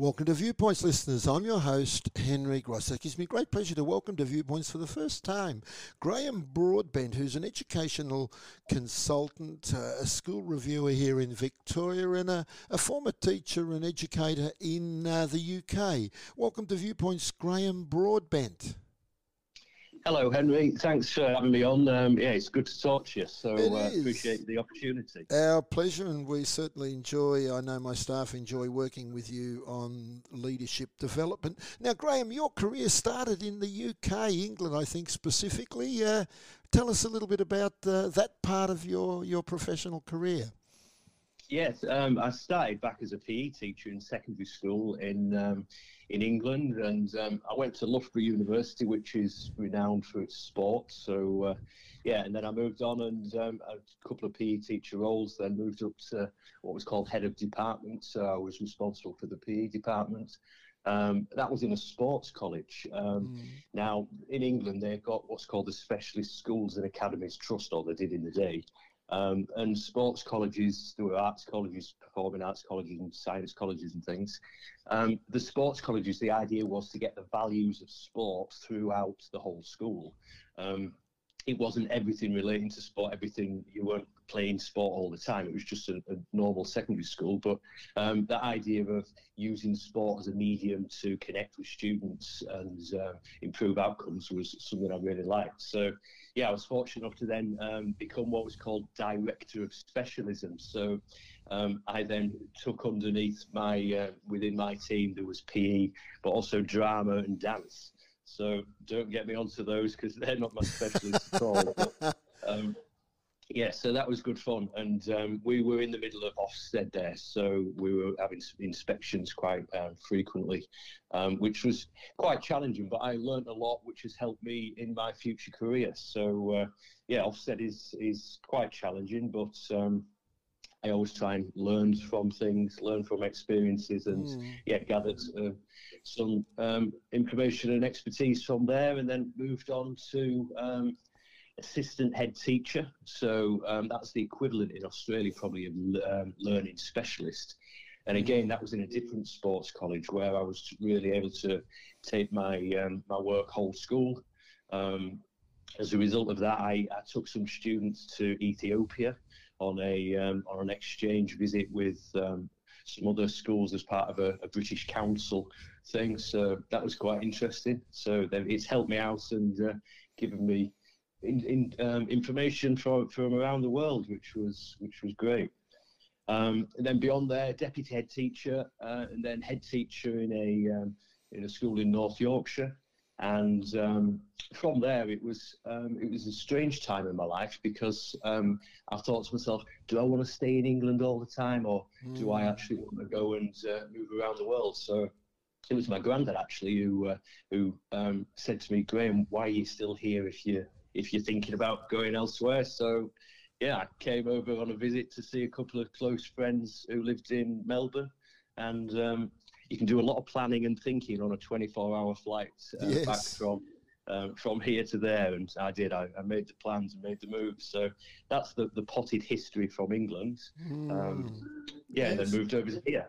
Welcome to Viewpoints, listeners. I'm your host, Henry Gross. It gives me great pleasure to welcome to Viewpoints for the first time Graham Broadbent, who's an educational consultant, uh, a school reviewer here in Victoria, and a, a former teacher and educator in uh, the UK. Welcome to Viewpoints, Graham Broadbent. Hello, Henry. Thanks for having me on. Um, yeah, it's good to talk to you. So uh, appreciate the opportunity. Our pleasure, and we certainly enjoy. I know my staff enjoy working with you on leadership development. Now, Graham, your career started in the UK, England, I think specifically. Uh, tell us a little bit about uh, that part of your your professional career. Yes, um, I started back as a PE teacher in secondary school in um, in England, and um, I went to Loughborough University, which is renowned for its sports. So, uh, yeah, and then I moved on and um, a couple of PE teacher roles. Then moved up to what was called head of department. So I was responsible for the PE department. Um, that was in a sports college. Um, mm. Now, in England, they've got what's called the Specialist Schools and Academies Trust, or they did in the day. Um, and sports colleges, there were arts colleges, performing arts colleges, and science colleges and things. Um, the sports colleges, the idea was to get the values of sport throughout the whole school. Um, it wasn't everything relating to sport, everything you weren't playing sport all the time. It was just a, a normal secondary school. But um, the idea of using sport as a medium to connect with students and uh, improve outcomes was something I really liked. So, yeah, I was fortunate enough to then um, become what was called director of specialism. So, um, I then took underneath my uh, within my team there was PE, but also drama and dance. So don't get me onto those because they're not my specialists at all. But, um, yeah, so that was good fun, and um, we were in the middle of Ofsted there, so we were having inspections quite um, frequently, um, which was quite challenging. But I learned a lot, which has helped me in my future career. So uh, yeah, Ofsted is is quite challenging, but um, I always try and learn from things, learn from experiences, and mm. yeah, gathered uh, some um, information and expertise from there, and then moved on to um, assistant head teacher. So um, that's the equivalent in Australia, probably of um, learning specialist. And hmm. again, that was in a different sports college where I was really able to take my um, my work whole school. Um, as a result of that, I, I took some students to Ethiopia on a um, on an exchange visit with um, some other schools as part of a, a, British Council thing. So that was quite interesting. So it's helped me out and uh, given me in, in, um, information from from around the world, which was which was great. Um, and then beyond there, deputy head teacher, uh, and then head teacher in a um, in a school in North Yorkshire. And um, from there, it was um, it was a strange time in my life because um, I thought to myself, do I want to stay in England all the time, or mm. do I hmm. actually want to go and uh, move around the world? So it was my granddad actually who uh, who um, said to me, Graham, why are you still here if you if you're thinking about going elsewhere? So yeah, I came over on a visit to see a couple of close friends who lived in Melbourne, and um, you can do a lot of planning and thinking on a 24-hour flight uh, yes. back from um, from here to there, and I did. I, I, made the plans and made the moves. So that's the, the potted history from England. Mm. Um, yeah, yes. then moved over to here.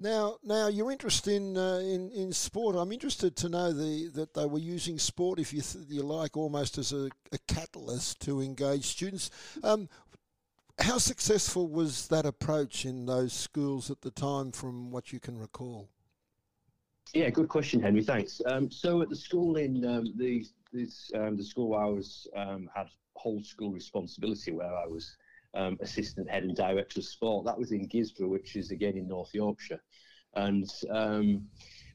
Now, now you're interested in uh, in in sport. I'm interested to know the that they were using sport, if you th- you like, almost as a, a catalyst to engage students. Um, how successful was that approach in those schools at the time, from what you can recall? Yeah, good question, Henry. Thanks. Um, so at the school in um, the this, um, the school I was um, had whole school responsibility, where I was um, assistant head and director of sport. That was in Guisborough, which is again in North Yorkshire, and um,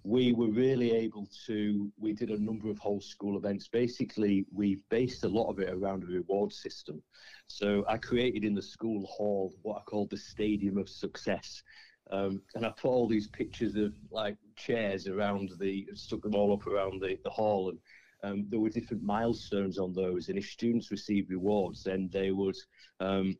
we were really able to. We did a number of whole school events. Basically, we based a lot of it around a reward system. So I created in the school hall what I called the Stadium of Success. Um, and I put all these pictures of like chairs around the, stuck them all up around the, the hall, and um, there were different milestones on those. And if students received rewards, then they would. Um,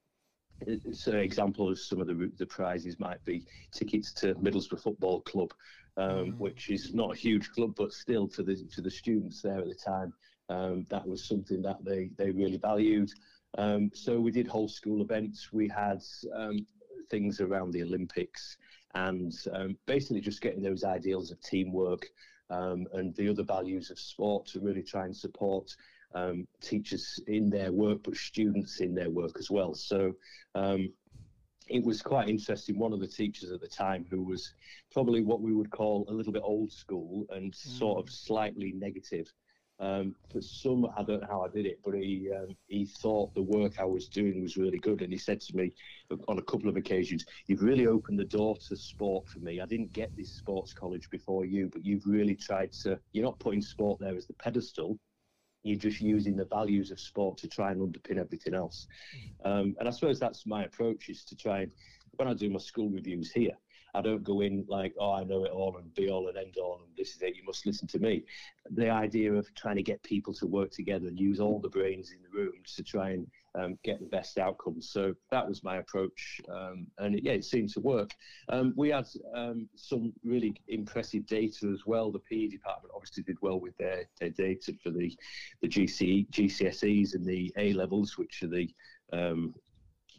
so, an example of some of the the prizes might be tickets to Middlesbrough Football Club, um, mm. which is not a huge club, but still to the to the students there at the time, um, that was something that they they really valued. Um, so we did whole school events. We had um, things around the Olympics and um, basically just getting those ideals of teamwork um, and the other values of sport to really try and support um, teachers in their work, but students in their work as well. So um, it was quite interesting. One of the teachers at the time, who was probably what we would call a little bit old school and mm. sort of slightly negative. Um, for some, I don't know how I did it, but he um, he thought the work I was doing was really good, and he said to me on a couple of occasions, "You've really opened the door to sport for me. I didn't get this sports college before you, but you've really tried to. You're not putting sport there as the pedestal, you're just using the values of sport to try and underpin everything else. Mm. Um, and I suppose that's my approach is to try and, when I do my school reviews here, I don't go in like, oh, I know it all and be all and end all, and this is it, you must listen to me. The idea of trying to get people to work together and use all the brains in the room to try and um, get the best outcomes. So that was my approach, um, and yeah, it seemed to work. Um, we had um, some really impressive data as well. The PE department obviously did well with their, their data for the the GC, GCSEs and the A levels, which are the um,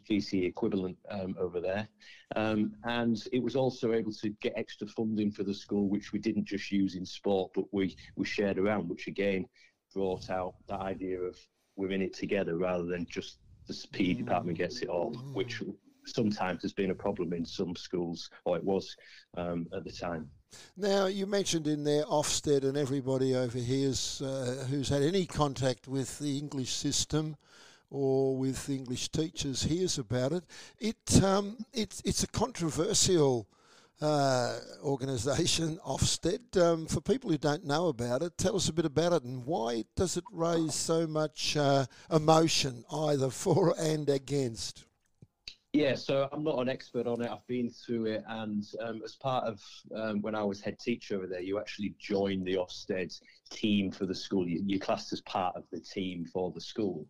GC equivalent um, over there. Um, and it was also able to get extra funding for the school, which we didn't just use in sport, but we, we shared around, which again brought out that idea of we're in it together rather than just the PE department gets it all, which sometimes has been a problem in some schools, or it was um, at the time. Now, you mentioned in there Ofsted and everybody over here uh, who's had any contact with the English system or with English teachers hears about it. It um, it's it's a controversial uh, organisation, Ofsted. Um, for people who don't know about it, tell us a bit about it and why does it raise so much uh, emotion, either for and against. Yeah, so I'm not an expert on it. I've been through it, and um, as part of um, when I was head teacher over there, you actually joined the Ofsted team for the school. You, you're classed as part of the team for the school.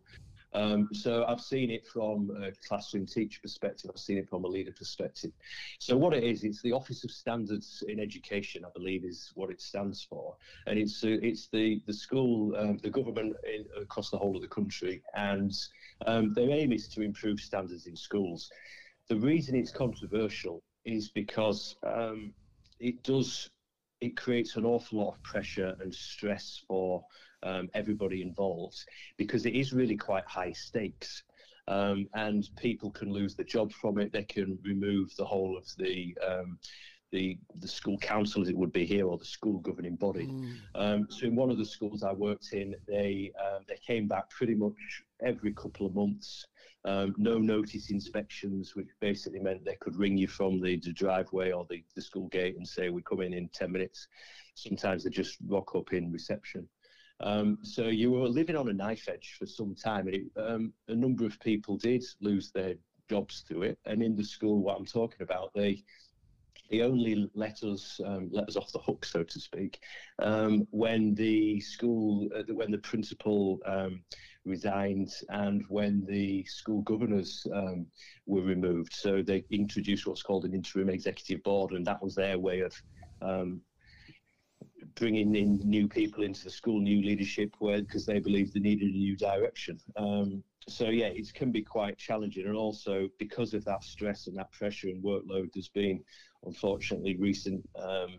Um, so I've seen it from a classroom teacher perspective. I've seen it from a leader perspective. So what it is, it's the Office of Standards in Education, I believe, is what it stands for, and it's uh, it's the the school, um, the government in, across the whole of the country, and um, their aim is to improve standards in schools. The reason it's controversial is because um, it does it creates an awful lot of pressure and stress for um, everybody involved because it is really quite high stakes. Um, and people can lose the job from it. They can remove the whole of the um, the the school council, as it would be here, or the school governing body. Mm. Um, so in one of the schools I worked in, they uh, they came back pretty much every couple of months. Um, no notice inspections, which basically meant they could ring you from the, the driveway or the, the school gate and say, We're coming in 10 minutes. Sometimes they just rock up in reception. Um, so you were living on a knife edge for some time, and it, um, a number of people did lose their jobs through it. And in the school, what I'm talking about, they they only let us um, let us off the hook, so to speak, um, when the school, uh, when the principal um, resigned, and when the school governors um, were removed. So they introduced what's called an interim executive board, and that was their way of um, bringing in new people into the school, new leadership, where because they believe they needed a new direction. Um, so yeah, it can be quite challenging, and also because of that stress and that pressure and workload, there's been unfortunately recent um,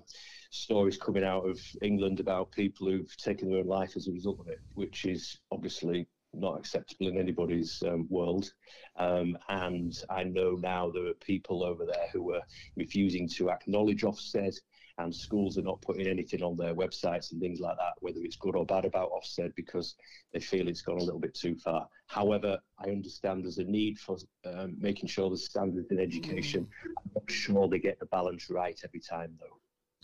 stories coming out of England about people who've taken their own life as a result of it, which is obviously not acceptable in anybody's um, world. Um, and I know now there are people over there who are refusing to acknowledge Ofsted and schools are not putting anything on their websites and things like that, whether it's good or bad about Ofsted, because they feel it's gone a little bit too far. However, I understand there's a need for um, making sure the standards in education. I'm not sure they get the balance right every time, though.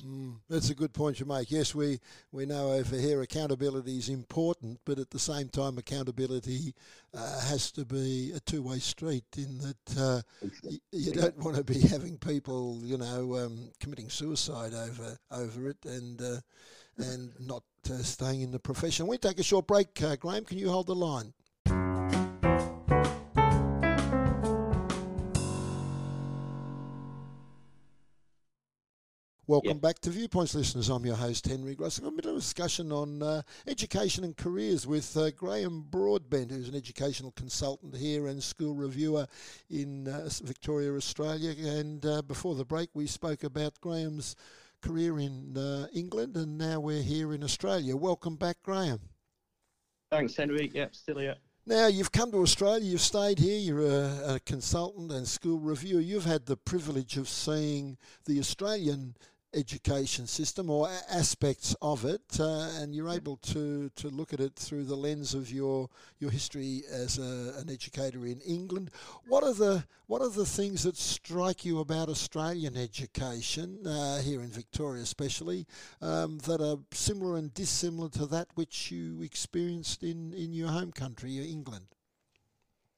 Mm, that's a good point you make. Yes, we, we know over here accountability is important, but at the same time, accountability uh, has to be a two way street in that uh, y- you don't want to be having people, you know, um, committing suicide over over it and uh, and not uh, staying in the profession. We take a short break. Uh, Graham, can you hold the line? Welcome yep. back to Viewpoints, listeners. I'm your host, Henry Gross. I've got a bit of a discussion on uh, education and careers with uh, Graham Broadbent, who's an educational consultant here and school reviewer in uh, Victoria, Australia. And uh, before the break, we spoke about Graham's career in uh, England, and now we're here in Australia. Welcome back, Graham. Thanks, Henry. Yep, still here. Now, you've come to Australia, you've stayed here, you're a, a, consultant and school reviewer. You've had the privilege of seeing the Australian education system or aspects of it, uh, and you're able to, to look at it through the lens of your your history as a, an educator in England. What are the what are the things that strike you about Australian education uh, here in Victoria, especially um, that are similar and dissimilar to that which you experienced in, in your home country, England?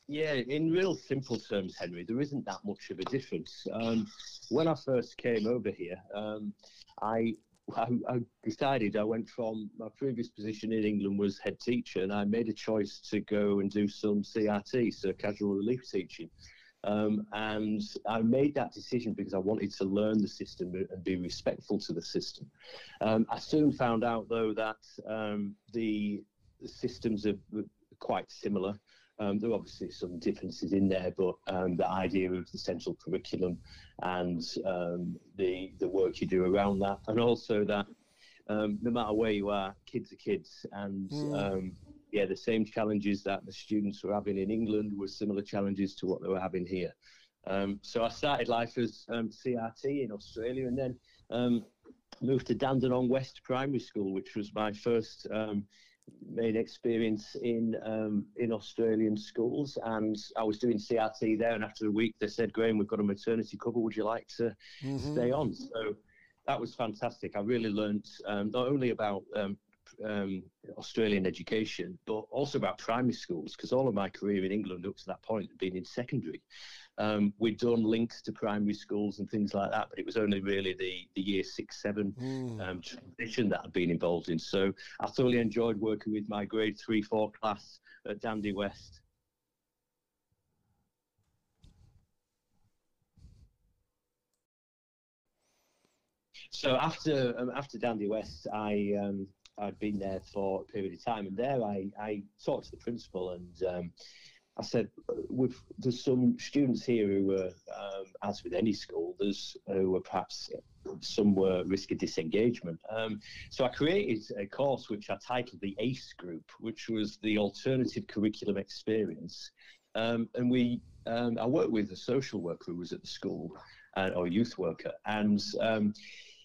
Yeah, in real simple terms, Henry, there isn't that much of a difference. Um, when I first came over here, um, I, I, I decided I went from my previous position in England was head teacher, and I made a choice to go and do some CRT, so casual relief teaching. Um, and I made that decision because I wanted to learn the system and be respectful to the system. Um, I soon found out, though, that um, the, the systems are quite similar. Um, there are obviously some differences in there, but um, the idea of the central curriculum and um, the the work you do around that, and also that um, no matter where you are, kids are kids, and mm. yeah, the same challenges that the students were having in England were similar challenges to what they were having here. Um, so I started life as CRT in Australia, and then moved to Dandenong West Primary School, which was my first main experience in um, in Australian schools, and I was doing CRT there. And after a week, they said, "Graham, we've got a maternity cover. Would you like to mm-hmm. stay on?" So that was fantastic. I really learned um, not only about um, um, Australian education, but also about primary schools, because all of my career in England up to that point had been in secondary. Um, we'd done links to primary schools and things like that, but it was only really the, the year six, seven mm. um, transition that I'd been involved in. So I thoroughly enjoyed working with my grade three, four class at Dandy West. So after um, after Dandy West, I um, I'd been there for a period of time, and there I, I talked to the principal and um, I said, with there's some students here who were, um, as with any school, there's who were perhaps some were risk of disengagement. Um, so I created a course which I titled the ACE Group, which was the Alternative Curriculum Experience. Um, and we, um, I worked with a social worker who was at the school, uh, or youth worker, and um,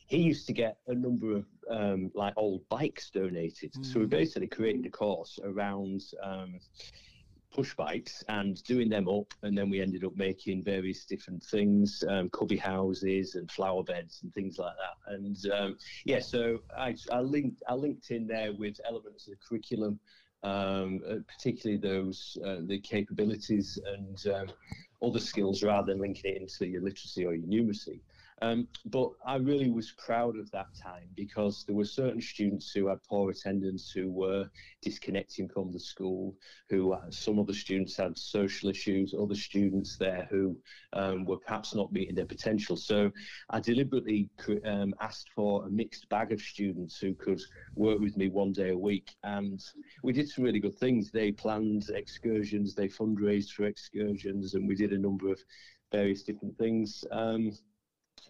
he used to get a number of um, like old bikes donated. Mm. So we mm. basically created a course around um, push bikes and doing them up, and then we ended up making various different things, um, cubby houses and flower beds and things like that. And um, yeah, so I, I linked I linked in there with elements of the curriculum, um, uh, particularly those uh, the capabilities and um, other skills, rather than linking it into your literacy or your numeracy. Um, but I really was proud of that time because there were certain students who had poor attendance, who were disconnecting from the school, who uh, some other students had social issues, other students there who um, were perhaps not meeting their potential. So I deliberately um, asked for a mixed bag of students who could work with me one day a week. And we did some really good things. They planned excursions, they fundraised for excursions, and we did a number of various different things. Um,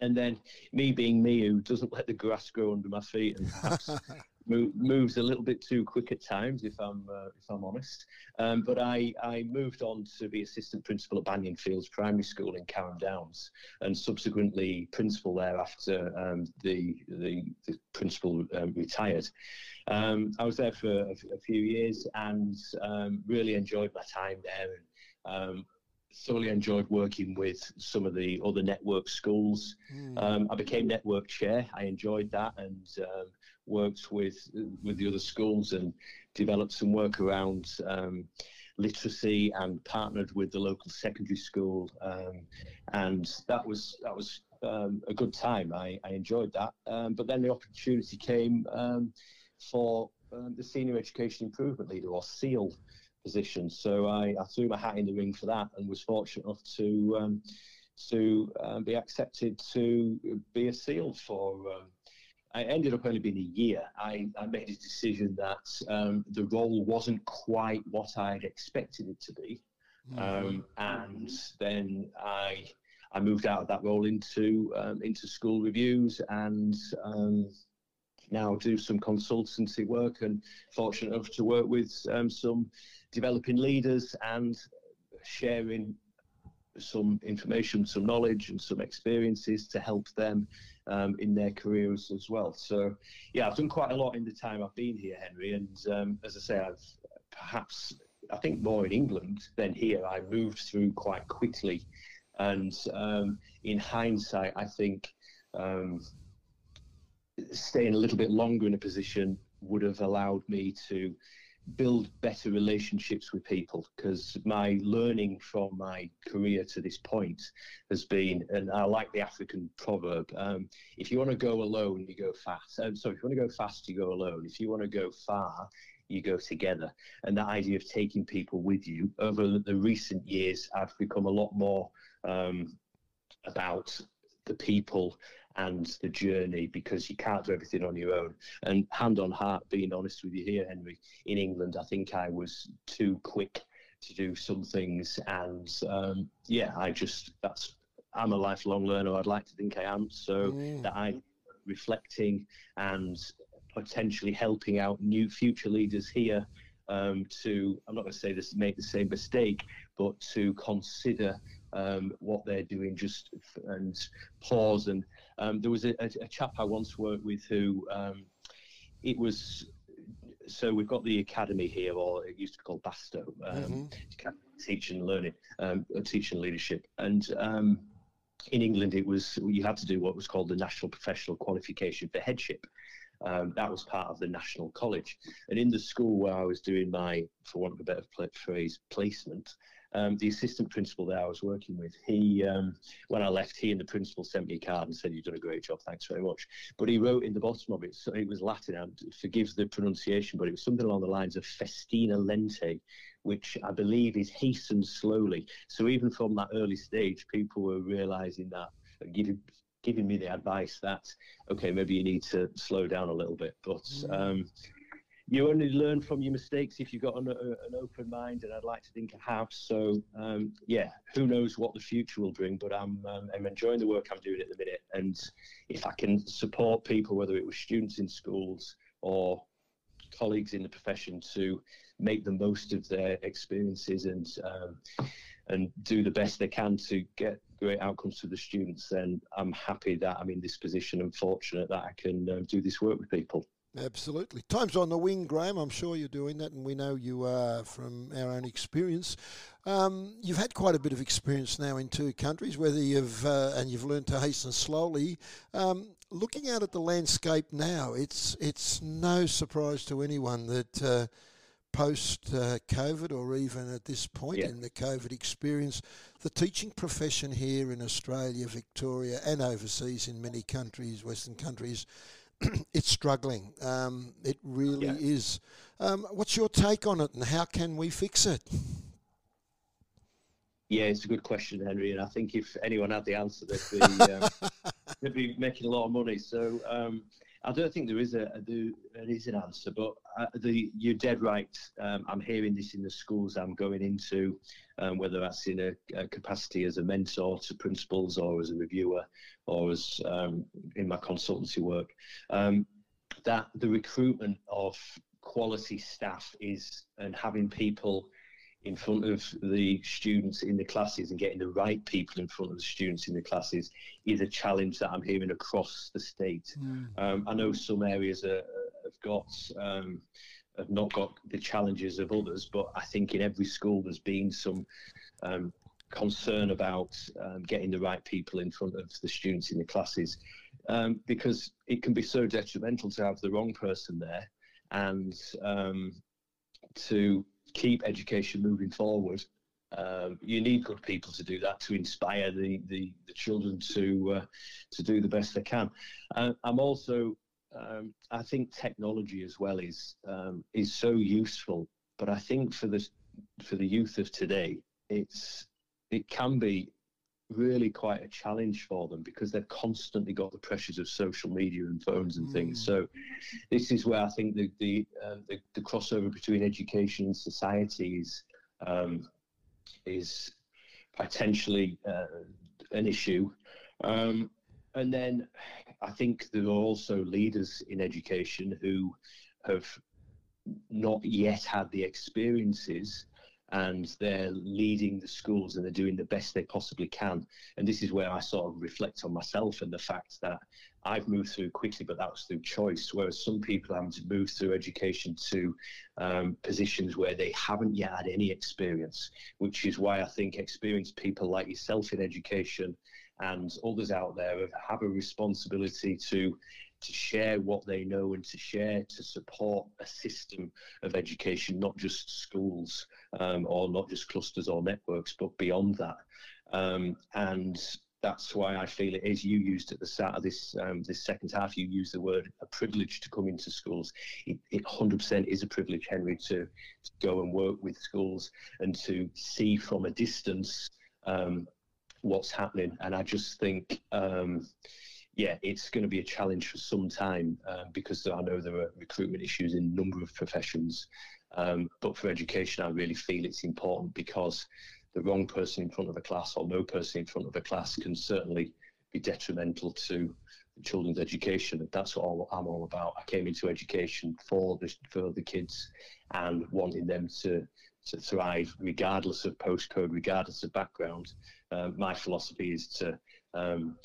and then me being me, who doesn't let the grass grow under my feet and perhaps move, moves a little bit too quick at times, if I'm uh, if I'm honest. Um, but I, I moved on to be assistant principal at Banyan Fields Primary School in Carrum Downs, and subsequently principal there after um, the, the, the principal um, retired. Um, I was there for a, a few years and um, really enjoyed my time there. And, um, thoroughly enjoyed working with some of the other network schools. Mm. Um, I became network chair. I enjoyed that and um, worked with with the other schools and developed some work around um, literacy and partnered with the local secondary school. Um, and that was that was um, a good time. I, I enjoyed that. Um, but then the opportunity came for the senior education improvement leader or SEIL position. So I, I, threw my hat in the ring for that and was fortunate enough to um, to um, be accepted to be a SEIL for. Um, I ended up only being a year. I, I made a decision that um, the role wasn't quite what I'd expected it to be. Mm-hmm. Um, and then I I moved out of that role into um, into school reviews and um, now do some consultancy work and fortunate enough to work with um, some developing leaders and sharing some information, some knowledge, and some experiences to help them um, in their careers as well. So, yeah, I've done quite a lot in the time I've been here, Henry. And um, as I say, I've perhaps, I think more in England than here. I moved through quite quickly. And um, in hindsight, I think um, staying a little bit longer in a position would have allowed me to build better relationships with people because my learning from my career to this point has been, and I like the African proverb: um, if you want to go alone, you go fast. Um, sorry, if you want to go fast, you go alone. If you want to go far, you go together. And that idea of taking people with you over the recent years, I've become a lot more um, about the people and the journey because you can't do everything on your own. And hand on heart, being honest with you here, Henry, in England, I think I was too quick to do some things. And um, yeah, I just, that's, I'm a lifelong learner. I'd like to think I am. So mm. that I reflecting and potentially helping out new future leaders here um, to, I'm not going to say this, make the same mistake, but to consider um, what they're doing just and pause. And um, there was a, a, chap I once worked with who um, it was. So we've got the academy here, or it used to be called Bastow, um, mm-hmm. teaching and learning, um, teaching and leadership, and um, in England, it was you had to do what was called the National Professional Qualification for Headship. Um, that was part of the National College. And in the school where I was doing my, for want of a better phrase, placement, um, the assistant principal that I was working with, he, um, when I left, he and the principal sent me a card and said, "You've done a great job, thanks very much." But he wrote in the bottom of it, so it was Latin, and forgives the pronunciation, but it was something along the lines of "festina lente," which I believe is hastened slowly. So even from that early stage, people were realizing that, giving giving me the advice that okay, maybe you need to slow down a little bit, but. Mm. Um, you only learn from your mistakes if you've got an, uh, an open mind, and I'd like to think I have. So, um, yeah, who knows what the future will bring, but I'm, um, I'm enjoying the work I'm doing at the minute. And if I can support people, whether it was students in schools or colleagues in the profession, to make the most of their experiences and um, and do the best they can to get great outcomes for the students, then I'm happy that I'm in this position and fortunate that I can uh, do this work with people. Absolutely. Time's on the wing, Graham. I'm sure you're doing that, and we know you are from our own experience. Um, you've had quite a bit of experience now in two countries, whether you've uh, and you've learned to hasten slowly. Um, looking out at the landscape now, it's it's no surprise to anyone that uh, post uh, COVID or even at this point yeah. in the COVID experience, the teaching profession here in Australia, Victoria, and overseas in many countries, Western countries it's struggling. Um, it really yeah. is. Um, what's your take on it, and how can we fix it? Yeah, it's a good question, Henry. And I think if anyone had the answer, they'd be, um, they'd be making a lot of money. So um, I don't think there is a, a there is an answer, but uh, the, you're dead right. Um, I'm hearing this in the schools I'm going into, um, whether that's in a, a, capacity as a mentor to principals or as a reviewer or as um, in my consultancy work. Um, that the recruitment of quality staff is and having people in front of the students in the classes and getting the right people in front of the students in the classes is a challenge that I'm hearing across the state. Mm. Um, I know some areas are, have got um, have not got the challenges of others, but I think in every school there's been some um, concern about um, getting the right people in front of the students in the classes um, because it can be so detrimental to have the wrong person there and um, to keep education moving forward, um, you need good people to do that to inspire the the, the children to uh, to do the best they can. Uh, I'm also um, I think technology as well is um, is so useful, but I think for the for the youth of today, it's it can be really quite a challenge for them because they've constantly got the pressures of social media and phones and mm. things. So this is where I think the the, uh, the, the crossover between education and society is um, is potentially uh, an issue. Um, and then I think there are also leaders in education who have not yet had the experiences and they're leading the schools and they're doing the best they possibly can. And this is where I sort of reflect on myself and the fact that I've moved through quickly, but that was through choice. Whereas some people have to move through education to um, positions where they haven't yet had any experience, which is why I think experienced people like yourself in education and others out there have a responsibility to to share what they know and to share to support a system of education, not just schools um, or not just clusters or networks, but beyond that. Um, and that's why I feel it is. You used at the start of this um, this second half. You used the word a privilege to come into schools. It, it 100% is a privilege, Henry, to, to go and work with schools and to see from a distance um, what's happening. And I just think um, yeah, it's going to be a challenge for some time um, because I know there are recruitment issues in a number of professions. Um, but for education, I really feel it's important because the wrong person in front of a class or no person in front of a class can certainly be detrimental to children's education. That's what all, I'm all about. I came into education for the, for the kids and wanting them to, to thrive regardless of postcode, regardless of background. Um, my philosophy is to, um,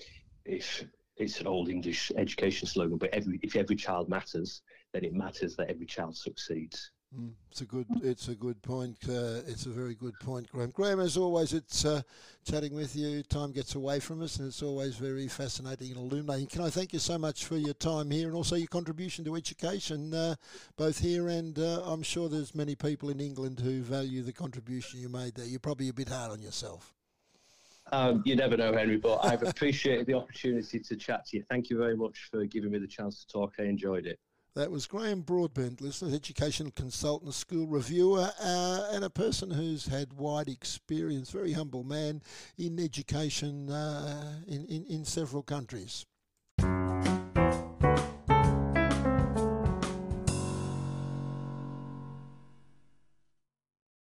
if it's an old English education slogan, but every, if every child matters, then it matters that every child succeeds. Mm, it's a good, it's a good point. Uh, it's a very good point, Graham. Graham, as always, it's uh, chatting with you. Time gets away from us, and it's always very fascinating and illuminating. Can I thank you so much for your time here and also your contribution to education, uh, both here and uh, I'm sure there's many people in England who value the contribution you made there. You're probably a bit hard on yourself. Um, you never know, Henry, but I've appreciated the opportunity to chat to you. Thank you very much for giving me the chance to talk. I enjoyed it. That was Graham Broadbent, listeners, education consultant, school reviewer, uh, and a person who's had wide experience, very humble man in education uh, in, in, in several countries.